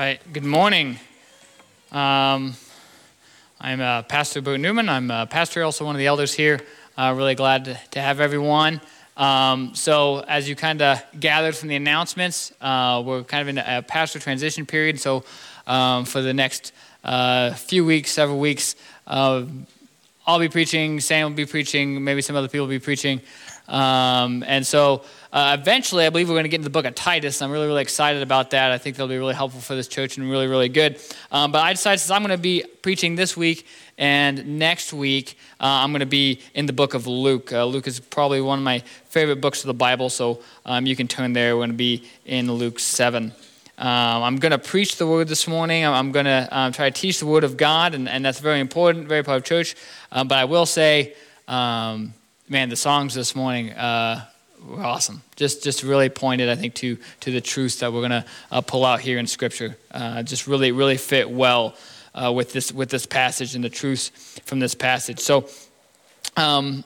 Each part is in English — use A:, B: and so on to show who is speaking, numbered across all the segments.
A: right. Good morning. Um, I'm uh, Pastor Bert Newman. I'm a pastor, also one of the elders here. Uh, really glad to, to have everyone. Um, so, as you kind of gathered from the announcements, uh, we're kind of in a pastor transition period. So, um, for the next uh, few weeks, several weeks, uh, I'll be preaching, Sam will be preaching, maybe some other people will be preaching. Um, and so, uh, eventually, I believe we're going to get into the book of Titus. I'm really, really excited about that. I think that'll be really helpful for this church and really, really good. Um, but I decided since I'm going to be preaching this week and next week, uh, I'm going to be in the book of Luke. Uh, Luke is probably one of my favorite books of the Bible, so um, you can turn there. We're going to be in Luke 7. Um, I'm going to preach the word this morning. I'm going to um, try to teach the word of God, and, and that's very important, very part of church. Um, but I will say, um, man, the songs this morning uh, were awesome. Just, just really pointed, I think, to to the truths that we're to uh, pull out here in Scripture. Uh, just really, really fit well uh, with this with this passage and the truths from this passage. So, um,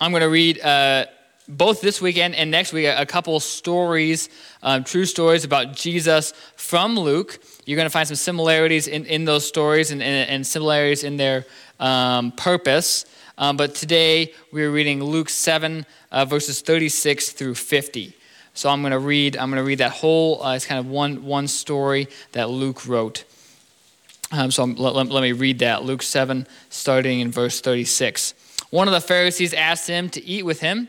A: I'm to read uh, both this weekend and next week a, couple stories, um, true stories about Jesus from Luke. You're going to find some similarities in, in those stories and, and, and similarities in their um, purpose. Um, but today we're reading Luke 7, uh, verses 36 through 50. So I'm going to read. I'm going to read that whole. Uh, it's kind of one one story that Luke wrote. Um, so let, let, let me read that. Luke 7, starting in verse 36. One of the Pharisees asked him to eat with him,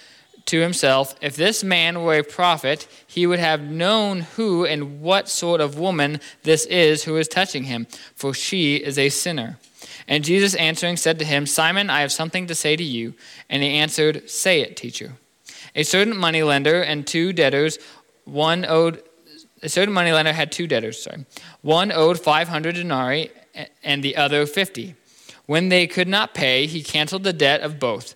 A: to himself, If this man were a prophet, he would have known who and what sort of woman this is who is touching him, for she is a sinner. And Jesus answering said to him, Simon, I have something to say to you. And he answered, Say it, teacher. A certain moneylender and two debtors, one owed a certain moneylender had two debtors, sorry. One owed 500 denarii and the other 50. When they could not pay, he canceled the debt of both.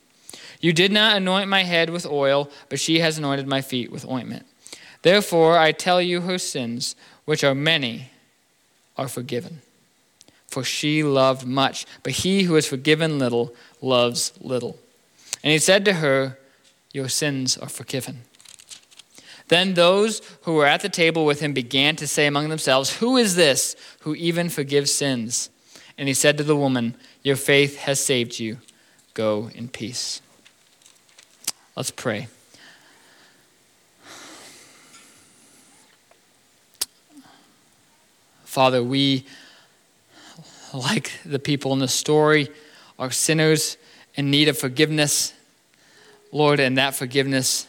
A: You did not anoint my head with oil, but she has anointed my feet with ointment. Therefore, I tell you, her sins, which are many, are forgiven. For she loved much, but he who is forgiven little loves little. And he said to her, Your sins are forgiven. Then those who were at the table with him began to say among themselves, Who is this who even forgives sins? And he said to the woman, Your faith has saved you. Go in peace. Let's pray. Father, we, like the people in the story, are sinners in need of forgiveness. Lord, and that forgiveness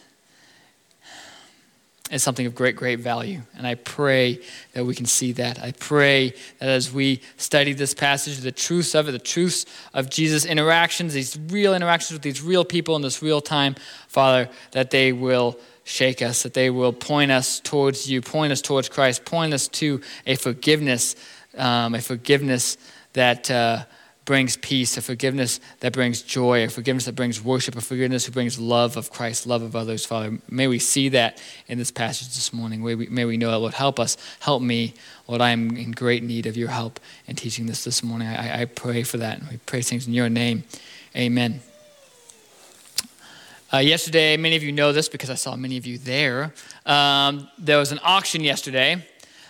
A: is something of great, great value. And I pray that we can see that. I pray that as we study this passage, the truths of it, the truths of Jesus' interactions, these real interactions with these real people in this real time, Father, that they will shake us, that they will point us towards you, point us towards Christ, point us to a forgiveness, um, a forgiveness that. Uh, brings peace, a forgiveness that brings joy, a forgiveness that brings worship, a forgiveness who brings love of Christ, love of others, Father. May we see that in this passage this morning. May we, may we know that, Lord, help us, help me. Lord, I am in great need of your help in teaching this this morning. I, I pray for that, and we pray things in your name. Amen. Uh, yesterday, many of you know this because I saw many of you there. Um, there was an auction yesterday,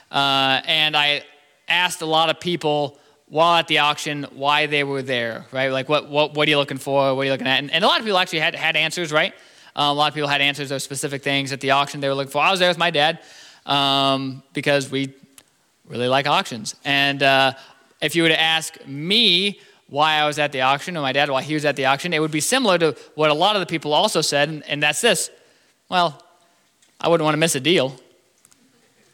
A: uh, and I asked a lot of people while at the auction why they were there, right? Like, what, what, what are you looking for? What are you looking at? And, and a lot of people actually had, had answers, right? Uh, a lot of people had answers of specific things at the auction they were looking for. I was there with my dad um, because we really like auctions. And uh, if you were to ask me why I was at the auction, or my dad why he was at the auction, it would be similar to what a lot of the people also said, and, and that's this. Well, I wouldn't want to miss a deal,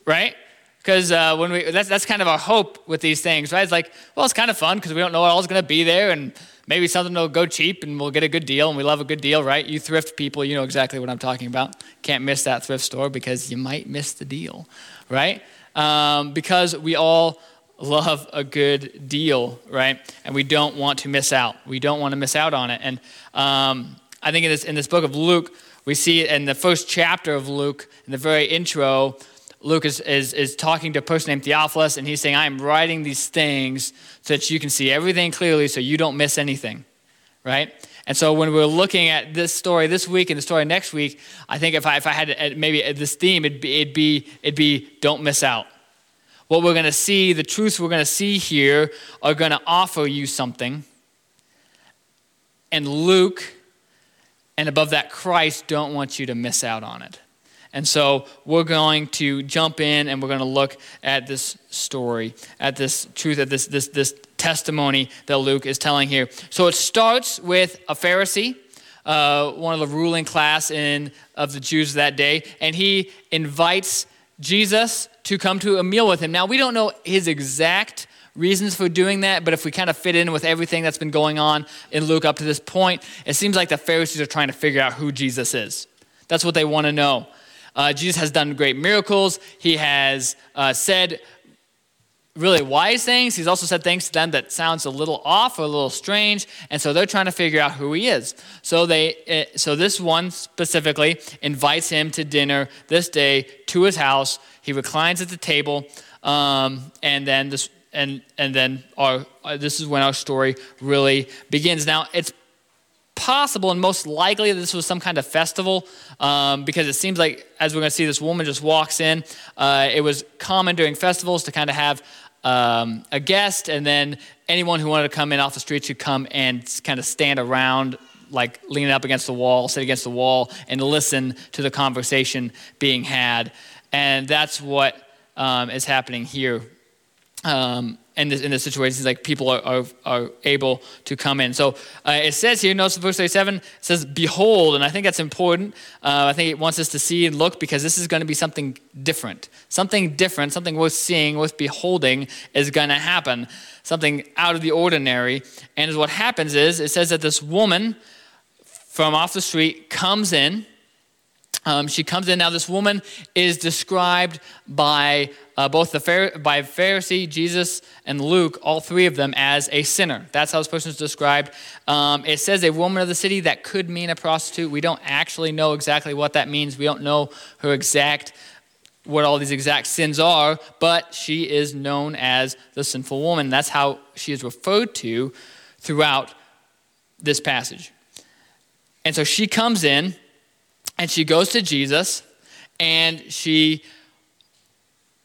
A: right? Because uh, when we that's that's kind of our hope with these things, right? It's like, well, it's kind of fun because we don't know what all's going to be there, and maybe something will go cheap and we'll get a good deal, and we love a good deal, right? You thrift people, you know exactly what I'm talking about. Can't miss that thrift store because you might miss the deal, right? Um, because we all love a good deal, right? And we don't want to miss out. We don't want to miss out on it. And um, I think in this in this book of Luke, we see in the first chapter of Luke, in the very intro, Luke is, is, is talking to a person named Theophilus, and he's saying, I am writing these things so that you can see everything clearly so you don't miss anything, right? And so when we're looking at this story this week and the story next week, I think if I, if I had uh, maybe this theme, it'd be, it'd, be, it'd be don't miss out. What we're going to see, the truths we're going to see here are going to offer you something. And Luke, and above that, Christ don't want you to miss out on it. And so we're going to jump in and we're going to look at this story, at this truth, at this, this, this testimony that Luke is telling here. So it starts with a Pharisee, uh, one of the ruling class in, of the Jews that day, and he invites Jesus to come to a meal with him. Now, we don't know his exact reasons for doing that, but if we kind of fit in with everything that's been going on in Luke up to this point, it seems like the Pharisees are trying to figure out who Jesus is. That's what they want to know. Uh, Jesus has done great miracles. He has uh, said really wise things. He's also said things to them that sounds a little off or a little strange, and so they're trying to figure out who he is. So they, uh, so this one specifically invites him to dinner this day to his house. He reclines at the table, um, and then this. And, and then our, uh, this is when our story really begins. Now, it's possible and most likely this was some kind of festival um, because it seems like, as we're going to see, this woman just walks in. Uh, it was common during festivals to kind of have um, a guest, and then anyone who wanted to come in off the street should come and kind of stand around, like leaning up against the wall, sit against the wall, and listen to the conversation being had. And that's what um, is happening here. Um, in this, in this situation, like people are, are, are able to come in. So uh, it says here, notice verse 37, it says, Behold, and I think that's important. Uh, I think it wants us to see and look because this is going to be something different. Something different, something worth seeing, worth beholding is going to happen. Something out of the ordinary. And what happens is, it says that this woman from off the street comes in um, she comes in now. This woman is described by uh, both the by Pharisee Jesus and Luke, all three of them, as a sinner. That's how this person is described. Um, it says a woman of the city. That could mean a prostitute. We don't actually know exactly what that means. We don't know her exact what all these exact sins are, but she is known as the sinful woman. That's how she is referred to throughout this passage. And so she comes in and she goes to Jesus and she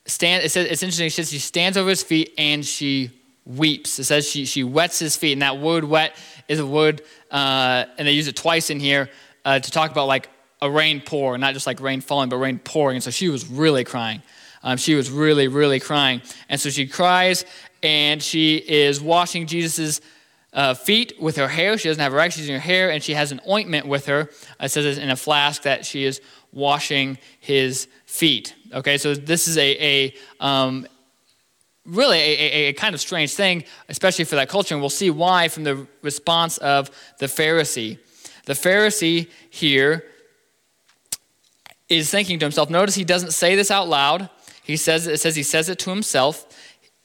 A: stands, it says, it's interesting, it says she stands over his feet and she weeps. It says she, she wets his feet. And that word wet is a word, uh, and they use it twice in here uh, to talk about like a rain pour, not just like rain falling, but rain pouring. And so she was really crying. Um, she was really, really crying. And so she cries and she is washing Jesus's uh, feet with her hair. She doesn't have rags, she's in her hair, and she has an ointment with her. It says in a flask that she is washing his feet. Okay, so this is a, a um, really a, a, a, kind of strange thing, especially for that culture, and we'll see why from the response of the Pharisee. The Pharisee here is thinking to himself, notice he doesn't say this out loud. He says it says he says it to himself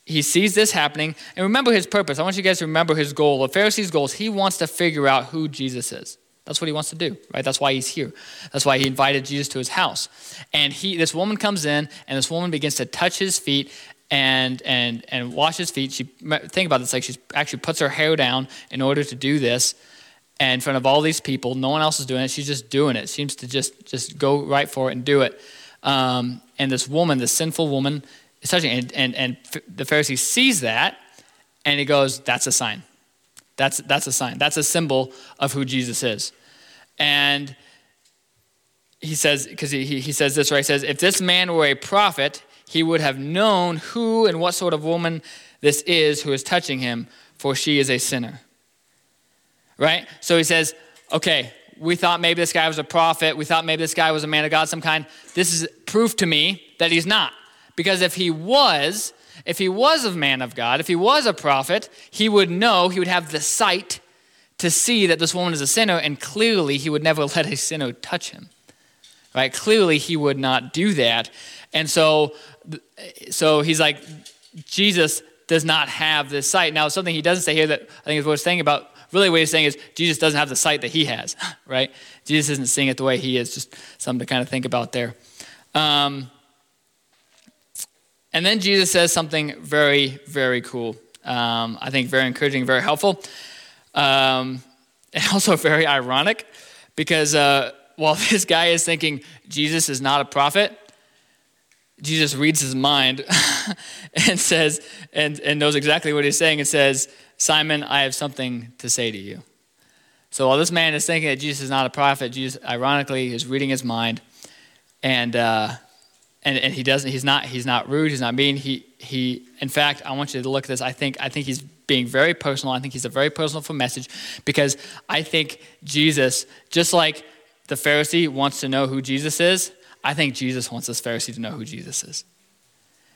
A: he sees this happening. And remember his purpose. I want you guys to remember his goal. The Pharisee's goal is he wants to figure out who Jesus is. That's what he wants to do, right? That's why he's here. That's why he invited Jesus to his house. And he, this woman comes in, and this woman begins to touch his feet and and and wash his feet. She think about this like she actually puts her hair down in order to do this, and in front of all these people, no one else is doing it. She's just doing it. Seems to just just go right for it and do it. Um, and this woman, this sinful woman, is touching. And, and, and the Pharisee sees that and he goes, That's a sign. That's, that's a sign. That's a symbol of who Jesus is. And he says, because he, he says this, right? He says, If this man were a prophet, he would have known who and what sort of woman this is who is touching him, for she is a sinner. Right? So he says, okay, we thought maybe this guy was a prophet. We thought maybe this guy was a man of God, some kind. This is proof to me that he's not. Because if he was, if he was a man of God, if he was a prophet, he would know, he would have the sight to see that this woman is a sinner, and clearly he would never let a sinner touch him. Right? Clearly he would not do that. And so, so he's like, Jesus does not have this sight. Now, something he doesn't say here that I think is what he's saying about really what he's saying is Jesus doesn't have the sight that he has, right? Jesus isn't seeing it the way he is, just something to kind of think about there. Um, and then Jesus says something very, very cool. Um, I think very encouraging, very helpful, um, and also very ironic because uh, while this guy is thinking Jesus is not a prophet, Jesus reads his mind and says, and, and knows exactly what he's saying and says, Simon, I have something to say to you. So while this man is thinking that Jesus is not a prophet, Jesus, ironically, is reading his mind, and uh, and, and he doesn't. He's not. He's not rude. He's not mean. He he. In fact, I want you to look at this. I think I think he's being very personal. I think he's a very personal message because I think Jesus, just like the Pharisee wants to know who Jesus is, I think Jesus wants this Pharisee to know who Jesus is.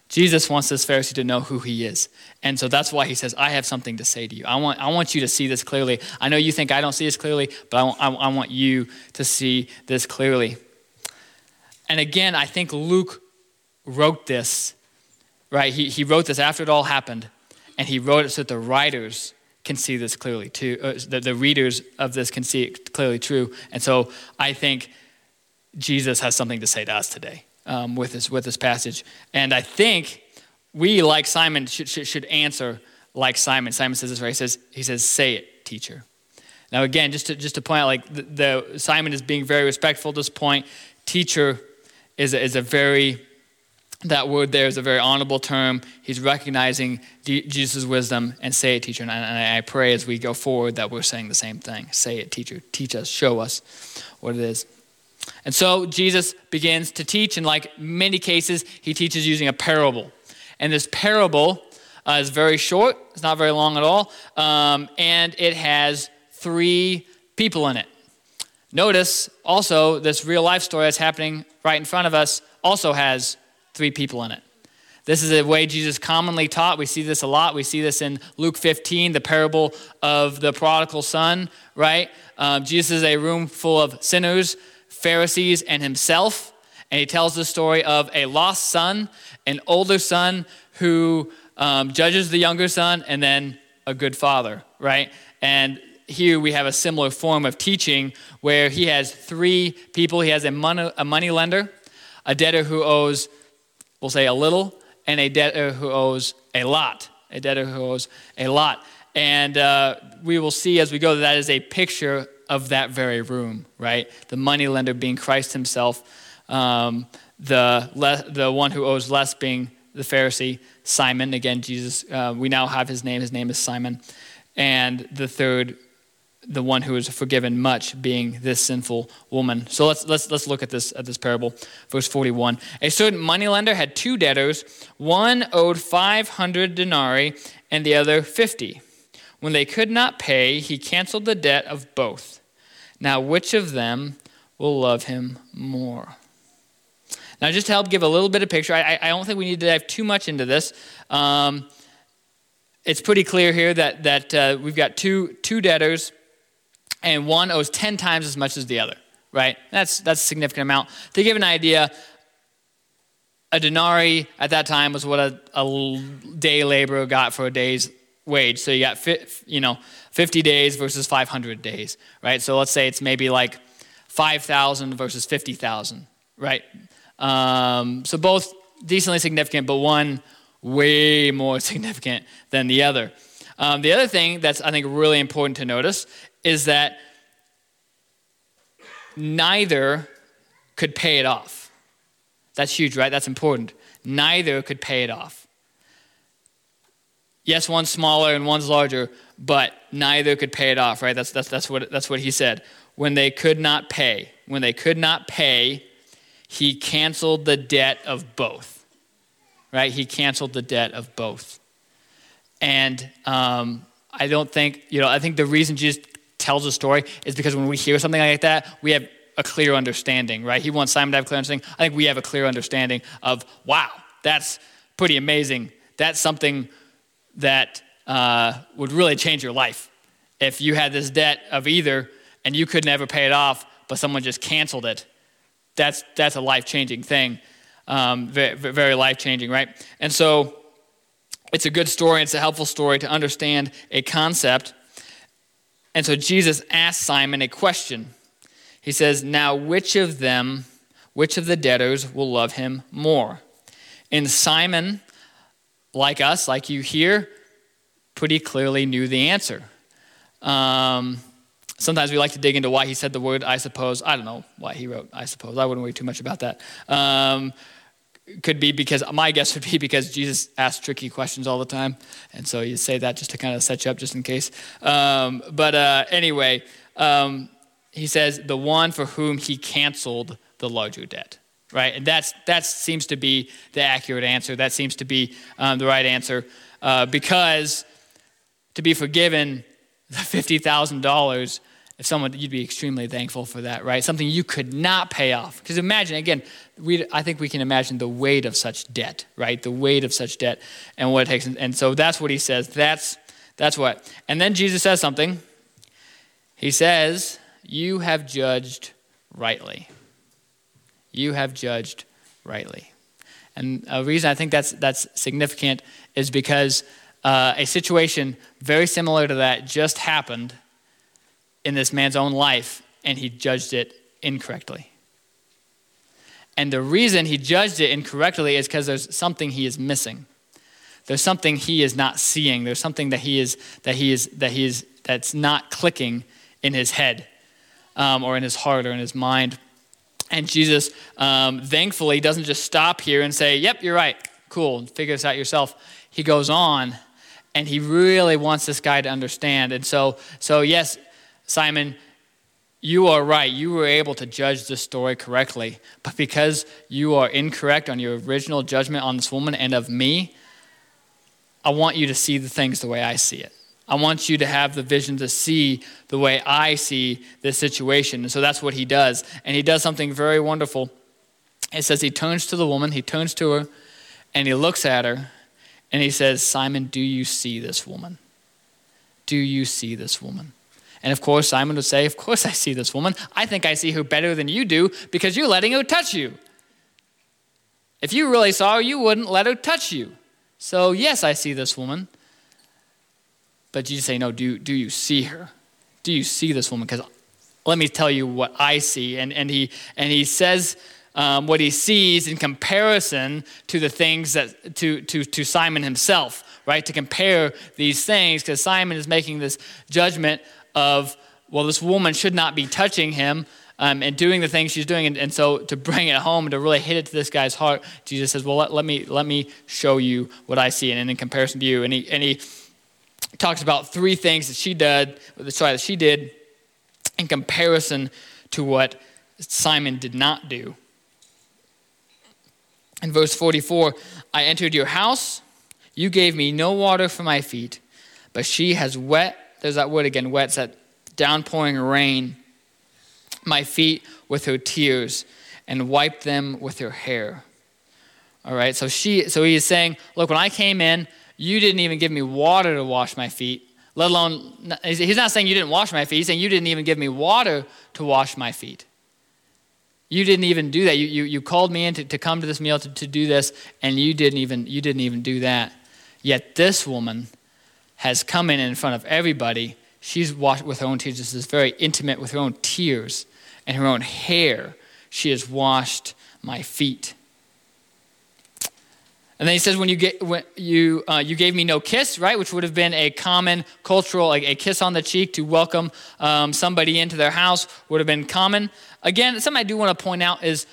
A: Jesus wants this Pharisee to know who he is. And so that's why he says, I have something to say to you. I want, I want you to see this clearly. I know you think I don't see this clearly, but I I, I want you to see this clearly. And again, I think Luke wrote this, right? He, he wrote this after it all happened, and he wrote it so that the writers can see this clearly too, uh, the, the readers of this can see it clearly true. And so I think Jesus has something to say to us today um, with, this, with this passage. And I think we, like Simon, should, should, should answer like Simon. Simon says this right. He says, he says Say it, teacher. Now, again, just to, just to point out, like the, the Simon is being very respectful at this point. Teacher is a, is a very that word there is a very honorable term. He's recognizing Jesus' wisdom and say it, teacher. And I pray as we go forward that we're saying the same thing. Say it, teacher. Teach us, show us what it is. And so Jesus begins to teach, and like many cases, he teaches using a parable. And this parable uh, is very short, it's not very long at all, um, and it has three people in it. Notice also this real life story that's happening right in front of us also has three people in it. This is a way Jesus commonly taught. We see this a lot. We see this in Luke 15, the parable of the prodigal son, right? Um, Jesus is a room full of sinners Pharisees, and himself. And he tells the story of a lost son, an older son who um, judges the younger son, and then a good father, right? And here we have a similar form of teaching where he has three people. He has a money, a money lender, a debtor who owes, we'll say a little, and a debtor who owes a lot. A debtor who owes a lot. And uh, we will see as we go that that is a picture of that very room, right? The money lender being Christ himself, um, the, le- the one who owes less being the Pharisee, Simon. Again, Jesus, uh, we now have his name. His name is Simon. And the third, the one who is forgiven much, being this sinful woman. So let's, let's, let's look at this, at this parable. Verse 41. A certain moneylender had two debtors. One owed 500 denarii and the other 50. When they could not pay, he canceled the debt of both. Now, which of them will love him more? Now, just to help give a little bit of picture, I, I don't think we need to dive too much into this. Um, it's pretty clear here that, that uh, we've got two, two debtors, and one owes 10 times as much as the other, right? That's, that's a significant amount. To give an idea, a denarii at that time was what a, a day laborer got for a day's wage. So you got, you know, 50 days versus 500 days, right? So let's say it's maybe like 5,000 versus 50,000, right? Um, so both decently significant, but one way more significant than the other. Um, the other thing that's, I think, really important to notice is that neither could pay it off. That's huge, right? That's important. Neither could pay it off. Yes, one's smaller and one's larger, but neither could pay it off, right? That's, that's, that's, what, that's what he said. When they could not pay, when they could not pay, he canceled the debt of both, right? He canceled the debt of both. And um, I don't think, you know, I think the reason Jesus tells a story is because when we hear something like that, we have a clear understanding, right? He wants Simon to have clear understanding. I think we have a clear understanding of, wow, that's pretty amazing. That's something that uh, would really change your life. If you had this debt of either and you could never pay it off, but someone just canceled it, that's, that's a life changing thing. Um, very, very life changing, right? And so it's a good story, it's a helpful story to understand a concept. And so Jesus asked Simon a question. He says, Now, which of them, which of the debtors will love him more? And Simon, like us, like you here, pretty clearly knew the answer. Um, sometimes we like to dig into why he said the word I suppose. I don't know why he wrote I suppose. I wouldn't worry too much about that. Um, could be because my guess would be because Jesus asked tricky questions all the time, and so you say that just to kind of set you up, just in case. Um, but uh, anyway, um, he says the one for whom he canceled the larger debt, right? And that's that seems to be the accurate answer. That seems to be um, the right answer uh, because to be forgiven the fifty thousand dollars if someone you'd be extremely thankful for that right? Something you could not pay off. Because imagine again we, i think we can imagine the weight of such debt right? The weight of such debt and what it takes. And so that's what he says. That's that's what. And then jesus says something. He says you have judged rightly. You have judged rightly. And a reason i think that's that's significant is because uh, a situation very similar to that just happened in this man's own life, and he judged it incorrectly. And the reason he judged it incorrectly is because there's something he is missing. There's something he is not seeing. There's something that he is that he is that he is that's not clicking in his head, um, or in his heart, or in his mind. And Jesus, um, thankfully, doesn't just stop here and say, "Yep, you're right. Cool. Figure this out yourself." He goes on, and he really wants this guy to understand. And so, so yes, Simon, you are right. You were able to judge this story correctly. But because you are incorrect on your original judgment on this woman and of me, I want you to see the things the way I see it. I want you to have the vision to see the way I see this situation. And so that's what he does. And he does something very wonderful. It says he turns to the woman, he turns to her, and he looks at her, and he says, Simon, do you see this woman? Do you see this woman? And of course, Simon would say, Of course, I see this woman. I think I see her better than you do because you're letting her touch you. If you really saw her, you wouldn't let her touch you. So, yes, I see this woman. But Jesus say, No, do, do you see her? Do you see this woman? Because let me tell you what I see. And, and, he, and he says um, what he sees in comparison to the things that, to, to, to Simon himself, right? To compare these things, because Simon is making this judgment of, well, this woman should not be touching him um, and doing the things she's doing. And, and, so to bring it home to really hit it to this guy's heart, Jesus says, well, let, let, me, let me show you what I see and in comparison to you. And he, and he talks about three things that she did, sorry, that she did in comparison to what Simon did not do. In verse 44, I entered your house. You gave me no water for my feet, but she has wet there's that word again, wet, that downpouring rain, my feet with her tears and wiped them with her hair. All right, so she so he is saying, look, when I came in, you didn't even give me water to wash my feet, let alone he's not saying you didn't wash my feet, he's saying you didn't even give me water to wash my feet. You didn't even do that. You, you, you called me in to, to come to this meal to, to do this, and you didn't even you didn't even do that. Yet this woman has come in in front of everybody. She's washed with her own tears. This is very intimate with her own tears and her own hair. She has washed my feet. And then he says, when you, get, when you, uh, you gave me no kiss, right, which would have been a common cultural, like a kiss on the cheek to welcome um, somebody into their house would have been common. Again, something I do want to point out is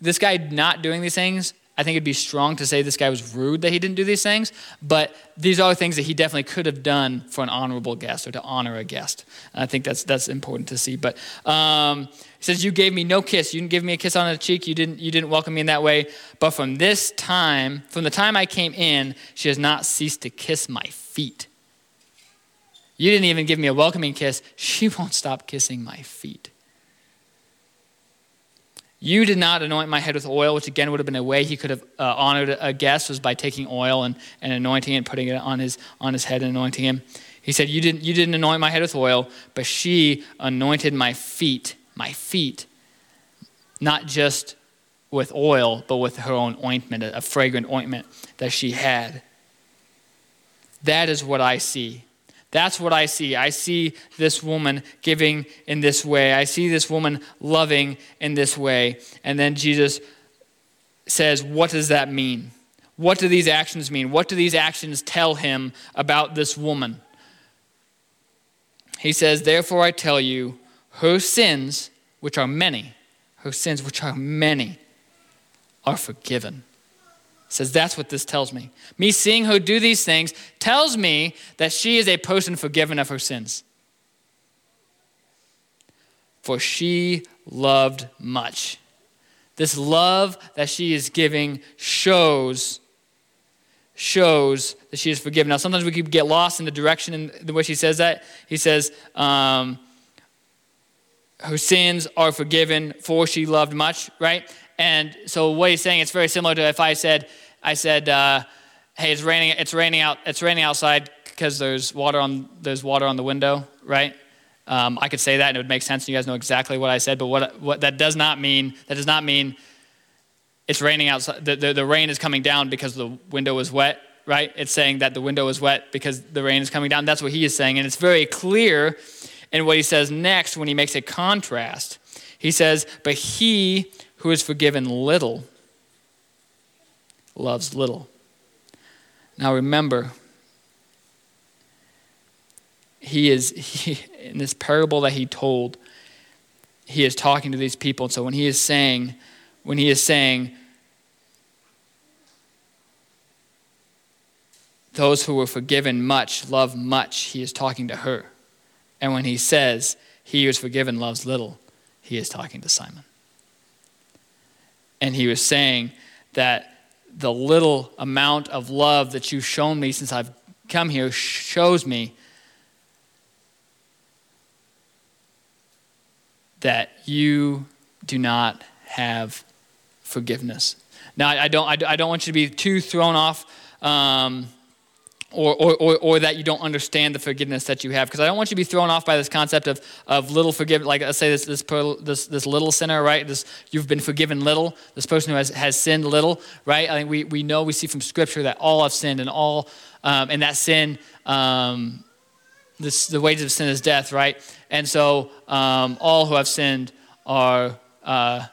A: this guy not doing these things I think it'd be strong to say this guy was rude that he didn't do these things, but these are things that he definitely could have done for an honorable guest or to honor a guest. And I think that's that's important to see. But um, he says, "You gave me no kiss. You didn't give me a kiss on the cheek. You didn't you didn't welcome me in that way. But from this time, from the time I came in, she has not ceased to kiss my feet." You didn't even give me a welcoming kiss. She won't stop kissing my feet. You did not anoint my head with oil, which again would have been a way he could have uh, honored a guest, was by taking oil and, and anointing it and putting it on his, on his head and anointing him. He said, you didn't, you didn't anoint my head with oil, but she anointed my feet, my feet, not just with oil, but with her own ointment, a fragrant ointment that she had. That is what I see. That's what I see. I see this woman giving in this way. I see this woman loving in this way. And then Jesus says, What does that mean? What do these actions mean? What do these actions tell him about this woman? He says, Therefore I tell you, her sins, which are many, her sins, which are many, are forgiven says that's what this tells me. Me seeing her do these things tells me that she is a person forgiven of her sins. For she loved much. This love that she is giving shows shows that she is forgiven. Now, sometimes we could get lost in the direction in the way she says that. He says, um, her sins are forgiven for she loved much, right? And so what he's saying, it's very similar to if I said, I said, uh, hey, it's raining, it's raining out, it's raining outside because there's water on, there's water on the window, right? Um, I could say that and it would make sense. And you guys know exactly what I said, but what, what that does not mean, that does not mean it's raining outside. The, the, the rain is coming down because the window is wet, right? It's saying that the window is wet because the rain is coming down. That's what he is saying. And it's very clear in what he says next when he makes a contrast. He says, But he who is forgiven little loves little. Now remember, he is, he, in this parable that he told, he is talking to these people. And so when he is saying, when he is saying, those who were forgiven much love much, he is talking to her. And when he says, he who is forgiven loves little, he is talking to Simon. And he was saying that the little amount of love that you've shown me since I've come here shows me that you do not have forgiveness. Now, I don't, I don't want you to be too thrown off um, or, or, or, that you don't understand the forgiveness that you have. Because I don't want you to be thrown off by this concept of, of little forgiveness. Like, let's say this, this, this, this little sinner, right? This, you've been forgiven little. This person who has, has sinned little, right? I think we, we know, we see from Scripture that all have sinned and all, um, and that sin, um, this, the wages of sin is death, right? And so um, all who have sinned are. Uh,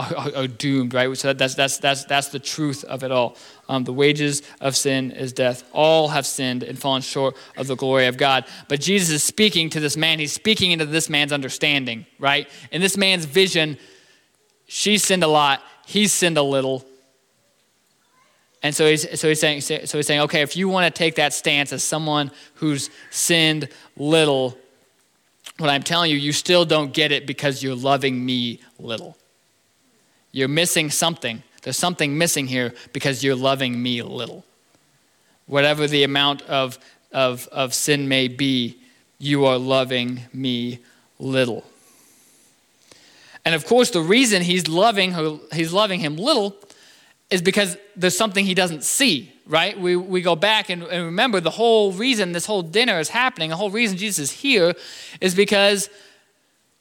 A: are, are, doomed, right? So that's, that's, that's, that's the truth of it all. Um, the wages of sin is death. All have sinned and fallen short of the glory of God. But Jesus is speaking to this man. He's speaking into this man's understanding, right? In this man's vision, she sinned a lot, he's sinned a little. And so he's, so he's saying, so he's saying, okay, if you want to take that stance as someone who's sinned little, what I'm telling you, you still don't get it because you're loving me little. You're missing something. There's something missing here because you're loving me little. Whatever the amount of, of, of sin may be, you are loving me little. And of course, the reason he's loving, her, he's loving him little is because there's something he doesn't see, right? We, we go back and, and remember the whole reason this whole dinner is happening, the whole reason Jesus is here is because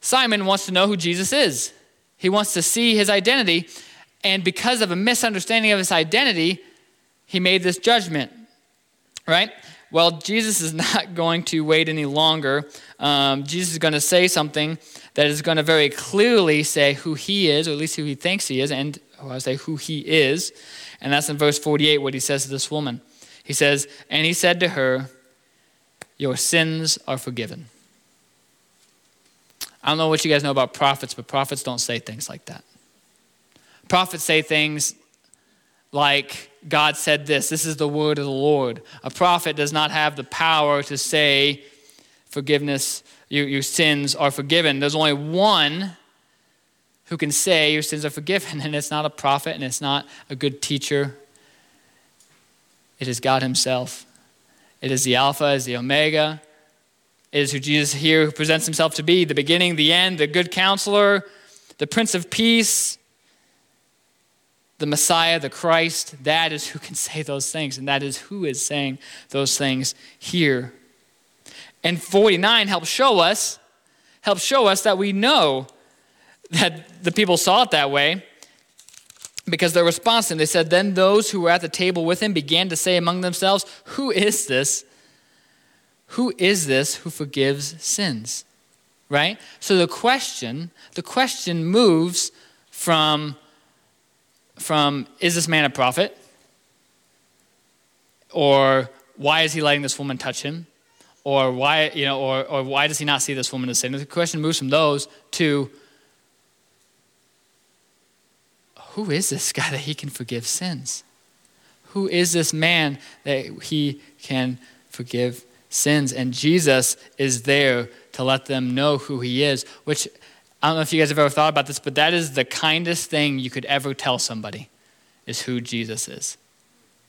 A: Simon wants to know who Jesus is. He wants to see his identity. And because of a misunderstanding of his identity, he made this judgment, right? Well, Jesus is not going to wait any longer. Um, Jesus is going to say something that is going to very clearly say who he is, or at least who he thinks he is, and I say who he is. And that's in verse 48, what he says to this woman. He says, And he said to her, Your sins are forgiven. I don't know what you guys know about prophets, but prophets don't say things like that. Prophets say things like, God said this, this is the word of the Lord. A prophet does not have the power to say, forgiveness, your, your sins are forgiven. There's only one who can say your sins are forgiven, and it's not a prophet and it's not a good teacher. It is God Himself. It is the Alpha, it is the Omega, is who Jesus here presents himself to be the beginning, the end, the good counselor, the Prince of Peace, the Messiah, the Christ. That is who can say those things, and that is who is saying those things here. And 49 helps show us, helps show us that we know that the people saw it that way because their response him, they said, Then those who were at the table with him began to say among themselves, Who is this? Who is this who forgives sins? Right? So the question, the question moves from, from is this man a prophet? Or why is he letting this woman touch him? Or why, you know, or, or why does he not see this woman as sin? The question moves from those to who is this guy that he can forgive sins? Who is this man that he can forgive sins? And Jesus is there to let them know who he is, which I don't know if you guys have ever thought about this, but that is the kindest thing you could ever tell somebody is who Jesus is.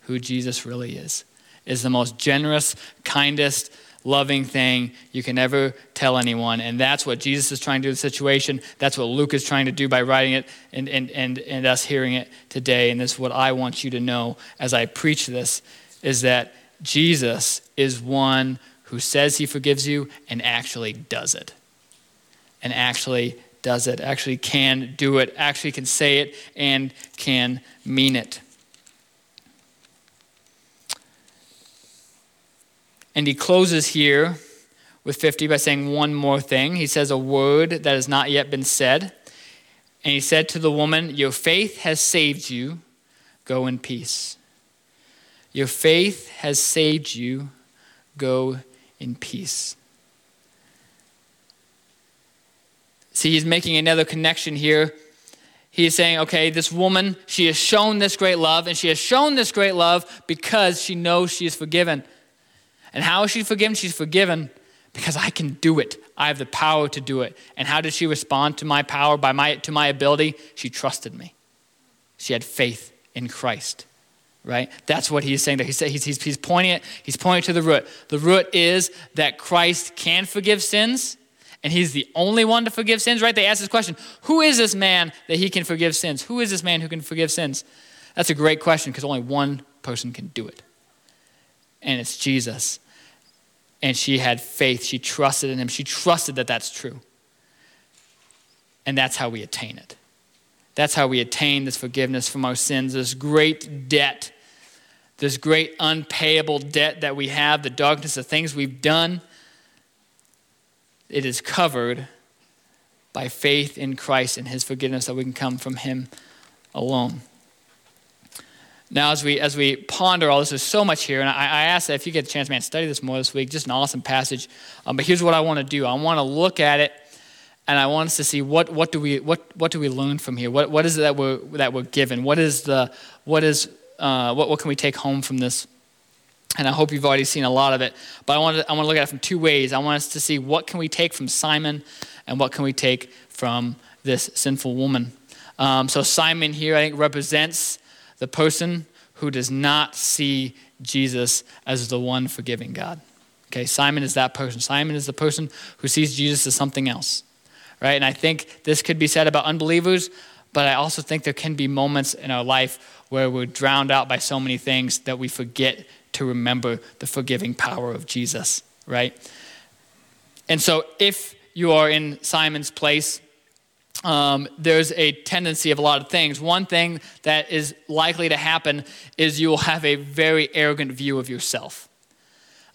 A: Who Jesus really is. Is the most generous, kindest, loving thing you can ever tell anyone. And that's what Jesus is trying to do in the situation. That's what Luke is trying to do by writing it and, and, and, and us hearing it today. And this is what I want you to know as I preach this is that Jesus is one who says he forgives you and actually does it. And actually does it, actually can do it, actually can say it, and can mean it. And he closes here with 50 by saying one more thing. He says a word that has not yet been said. And he said to the woman, Your faith has saved you. Go in peace. Your faith has saved you. Go in peace. See, he's making another connection here. He is saying, okay, this woman, she has shown this great love, and she has shown this great love because she knows she is forgiven. And how is she forgiven? She's forgiven because I can do it. I have the power to do it. And how did she respond to my power, by my, to my ability? She trusted me. She had faith in Christ, right? That's what he's saying there. He said he's, he's, he's, pointing it, he's pointing to the root. The root is that Christ can forgive sins, and he's the only one to forgive sins, right? They ask this question Who is this man that he can forgive sins? Who is this man who can forgive sins? That's a great question because only one person can do it and it's Jesus. And she had faith. She trusted in him. She trusted that that's true. And that's how we attain it. That's how we attain this forgiveness from our sins, this great debt, this great unpayable debt that we have, the darkness of things we've done. It is covered by faith in Christ and his forgiveness that we can come from him alone. Now, as we as we ponder all this, there's so much here, and I, I ask that if you get a chance, man, study this more this week. Just an awesome passage. Um, but here's what I want to do: I want to look at it, and I want us to see what what do we what what do we learn from here? What what is it that we're that we're given? What is the what is uh, what what can we take home from this? And I hope you've already seen a lot of it. But I want to I want to look at it from two ways. I want us to see what can we take from Simon, and what can we take from this sinful woman. Um, so Simon here, I think, represents the person who does not see Jesus as the one forgiving God. Okay, Simon is that person. Simon is the person who sees Jesus as something else. Right? And I think this could be said about unbelievers, but I also think there can be moments in our life where we're drowned out by so many things that we forget to remember the forgiving power of Jesus, right? And so if you are in Simon's place, um, there's a tendency of a lot of things. One thing that is likely to happen is you will have a very arrogant view of yourself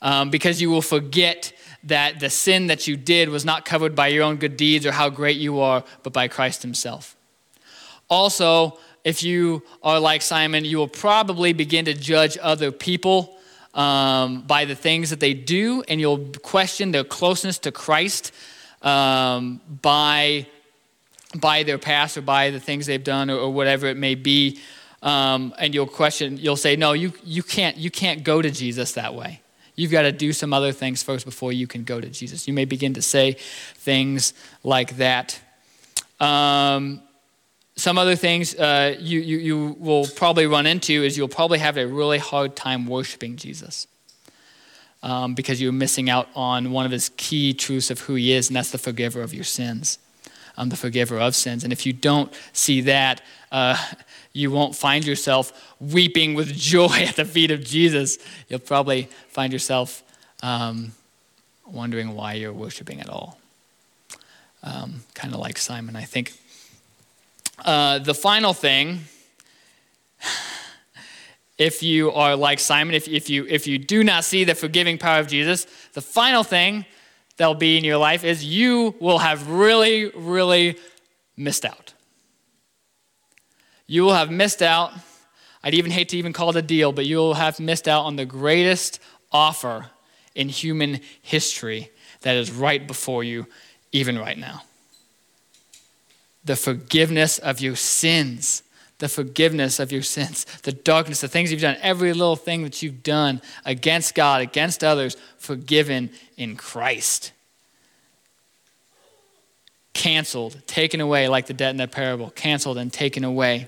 A: um, because you will forget that the sin that you did was not covered by your own good deeds or how great you are, but by Christ Himself. Also, if you are like Simon, you will probably begin to judge other people um, by the things that they do, and you'll question their closeness to Christ um, by by their past or by the things they've done or, or whatever it may be. Um, and you'll question, you'll say, no, you, you, can't, you can't go to Jesus that way. You've got to do some other things first before you can go to Jesus. You may begin to say things like that. Um, some other things uh, you, you, you will probably run into is you'll probably have a really hard time worshiping Jesus. um, because you're missing out on one of his key truths of who he is, and that's the forgiver of your sins. Um, the forgiver of sins. And if you don't see that, uh, you won't find yourself weeping with joy at the feet of Jesus. You'll probably find yourself um, wondering why you're worshiping at all. Um, kind of like Simon, I think. Uh, the final thing if you are like Simon, if, if, you, if you do not see the forgiving power of Jesus, the final thing that'll be in your life is you will have really, really missed out. You will have missed out. I'd even hate to even call it a deal, but you will have missed out on the greatest offer in human history that is right before you, even right now. The forgiveness of your sins the forgiveness of your sins, the darkness, the things you've done, every little thing that you've done against God, against others, forgiven in Christ. Canceled, taken away, like the debt in that parable, canceled and taken away.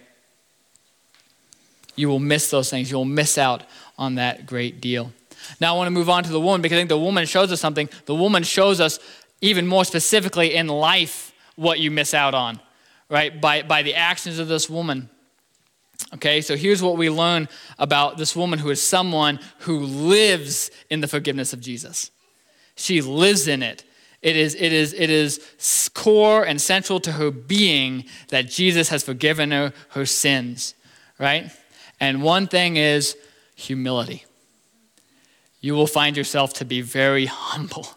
A: You will miss those things. You'll miss out on that great deal. Now, I want to move on to the woman because I think the woman shows us something. The woman shows us even more specifically in life what you miss out on, right? By, by the actions of this woman. Okay, so here's what we learn about this woman who is someone who lives in the forgiveness of Jesus. She lives in it. It is, it is, it is core and central to her being that Jesus has forgiven her her sins, right? And one thing is humility. You will find yourself to be very humble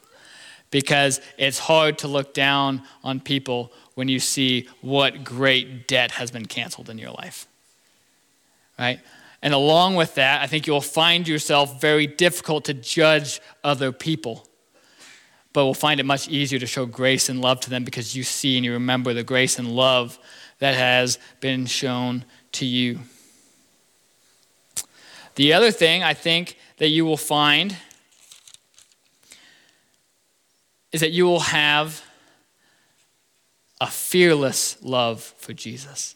A: because it's hard to look down on people when you see what great debt has been canceled in your life right? And along with that, I think you'll find yourself very difficult to judge other people. But we'll find it much easier to show grace and love to them because you see and you remember the grace and love that has been shown to you. The other thing I think that you will find is that you will have a fearless love for Jesus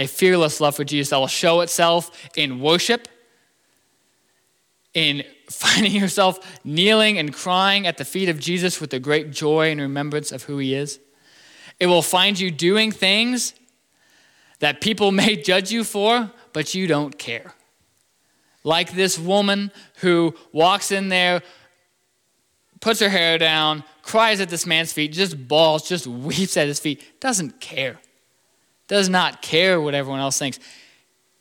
A: a fearless love for Jesus that will show itself in worship, in finding yourself kneeling and crying at the feet of Jesus with a great joy and remembrance of who he is. It will find you doing things that people may judge you for, but you don't care. Like this woman who walks in there, puts her hair down, cries at this man's feet, just bawls, just weeps at his feet, doesn't care does not care what everyone else thinks.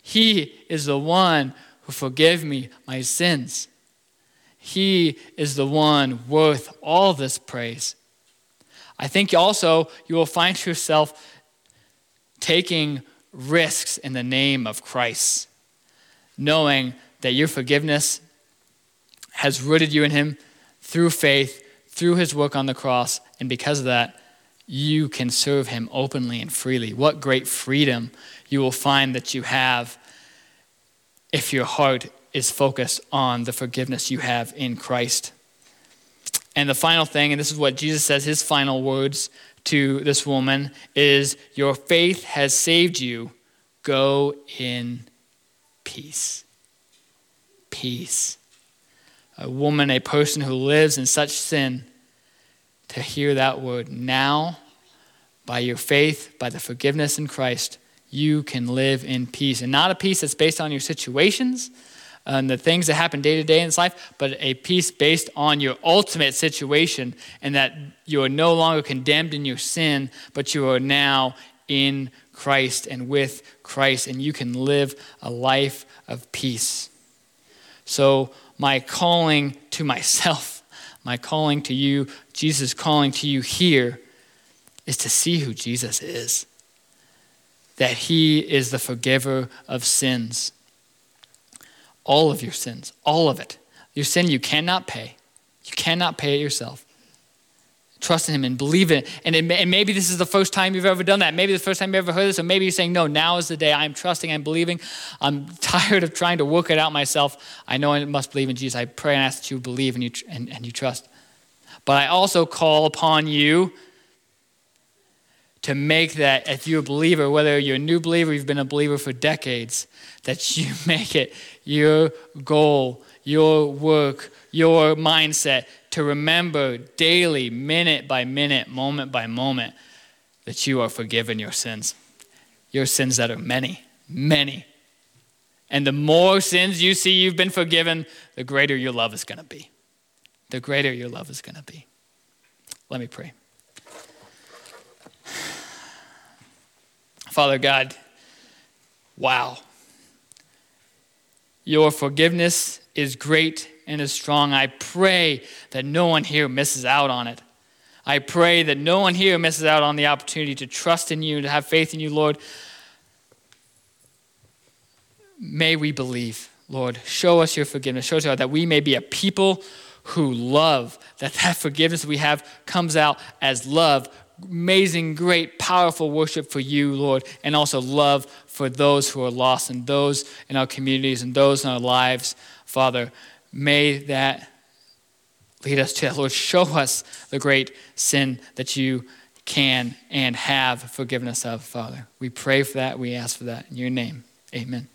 A: He is the one who forgave me my sins. He is the one worth all this praise. I think also you will find yourself taking risks in the name of Christ, knowing that your forgiveness has rooted you in Him through faith, through His work on the cross, and because of that, you can serve him openly and freely. What great freedom you will find that you have if your heart is focused on the forgiveness you have in Christ. And the final thing, and this is what Jesus says, his final words to this woman is Your faith has saved you. Go in peace. Peace. A woman, a person who lives in such sin to hear that word. Now, by your faith, by the forgiveness in Christ, you can live in peace. And not a peace that's based on your situations and the things that happen day to day in this life, but a peace based on your ultimate situation and that you are no longer condemned in your sin, but you are now in Christ and with Christ, and you can live a life of peace. So, my calling to myself my calling to you, Jesus' calling to you here, is to see who Jesus is. That he is the forgiver of sins. All of your sins, all of it. Your sin you cannot pay. You cannot pay it yourself. Trust in Him and believe it. And, it, and maybe this is the first time you've ever done that. Maybe the first time you've ever heard this, or maybe you're saying, No, now is the day. I'm trusting, I'm believing. I'm tired of trying to work it out myself. I know I must believe in Jesus. I pray and ask that you believe and you, and, and you trust. But I also call upon you to make that, if you're a believer, whether you're a new believer, you've been a believer for decades, that you make it your goal, your work, your mindset to remember daily, minute by minute, moment by moment, that you are forgiven your sins. Your sins that are many, many. And the more sins you see you've been forgiven, the greater your love is going to be. The greater your love is going to be. Let me pray. Father God, wow. Your forgiveness is great and is strong. I pray that no one here misses out on it. I pray that no one here misses out on the opportunity to trust in you, to have faith in you, Lord. May we believe, Lord. Show us your forgiveness. Show us that we may be a people who love, that that forgiveness we have comes out as love, amazing, great, powerful worship for you, Lord, and also love for those who are lost and those in our communities and those in our lives. Father, may that lead us to that. Lord, show us the great sin that you can and have forgiven us of, Father. We pray for that. We ask for that. In your name, amen.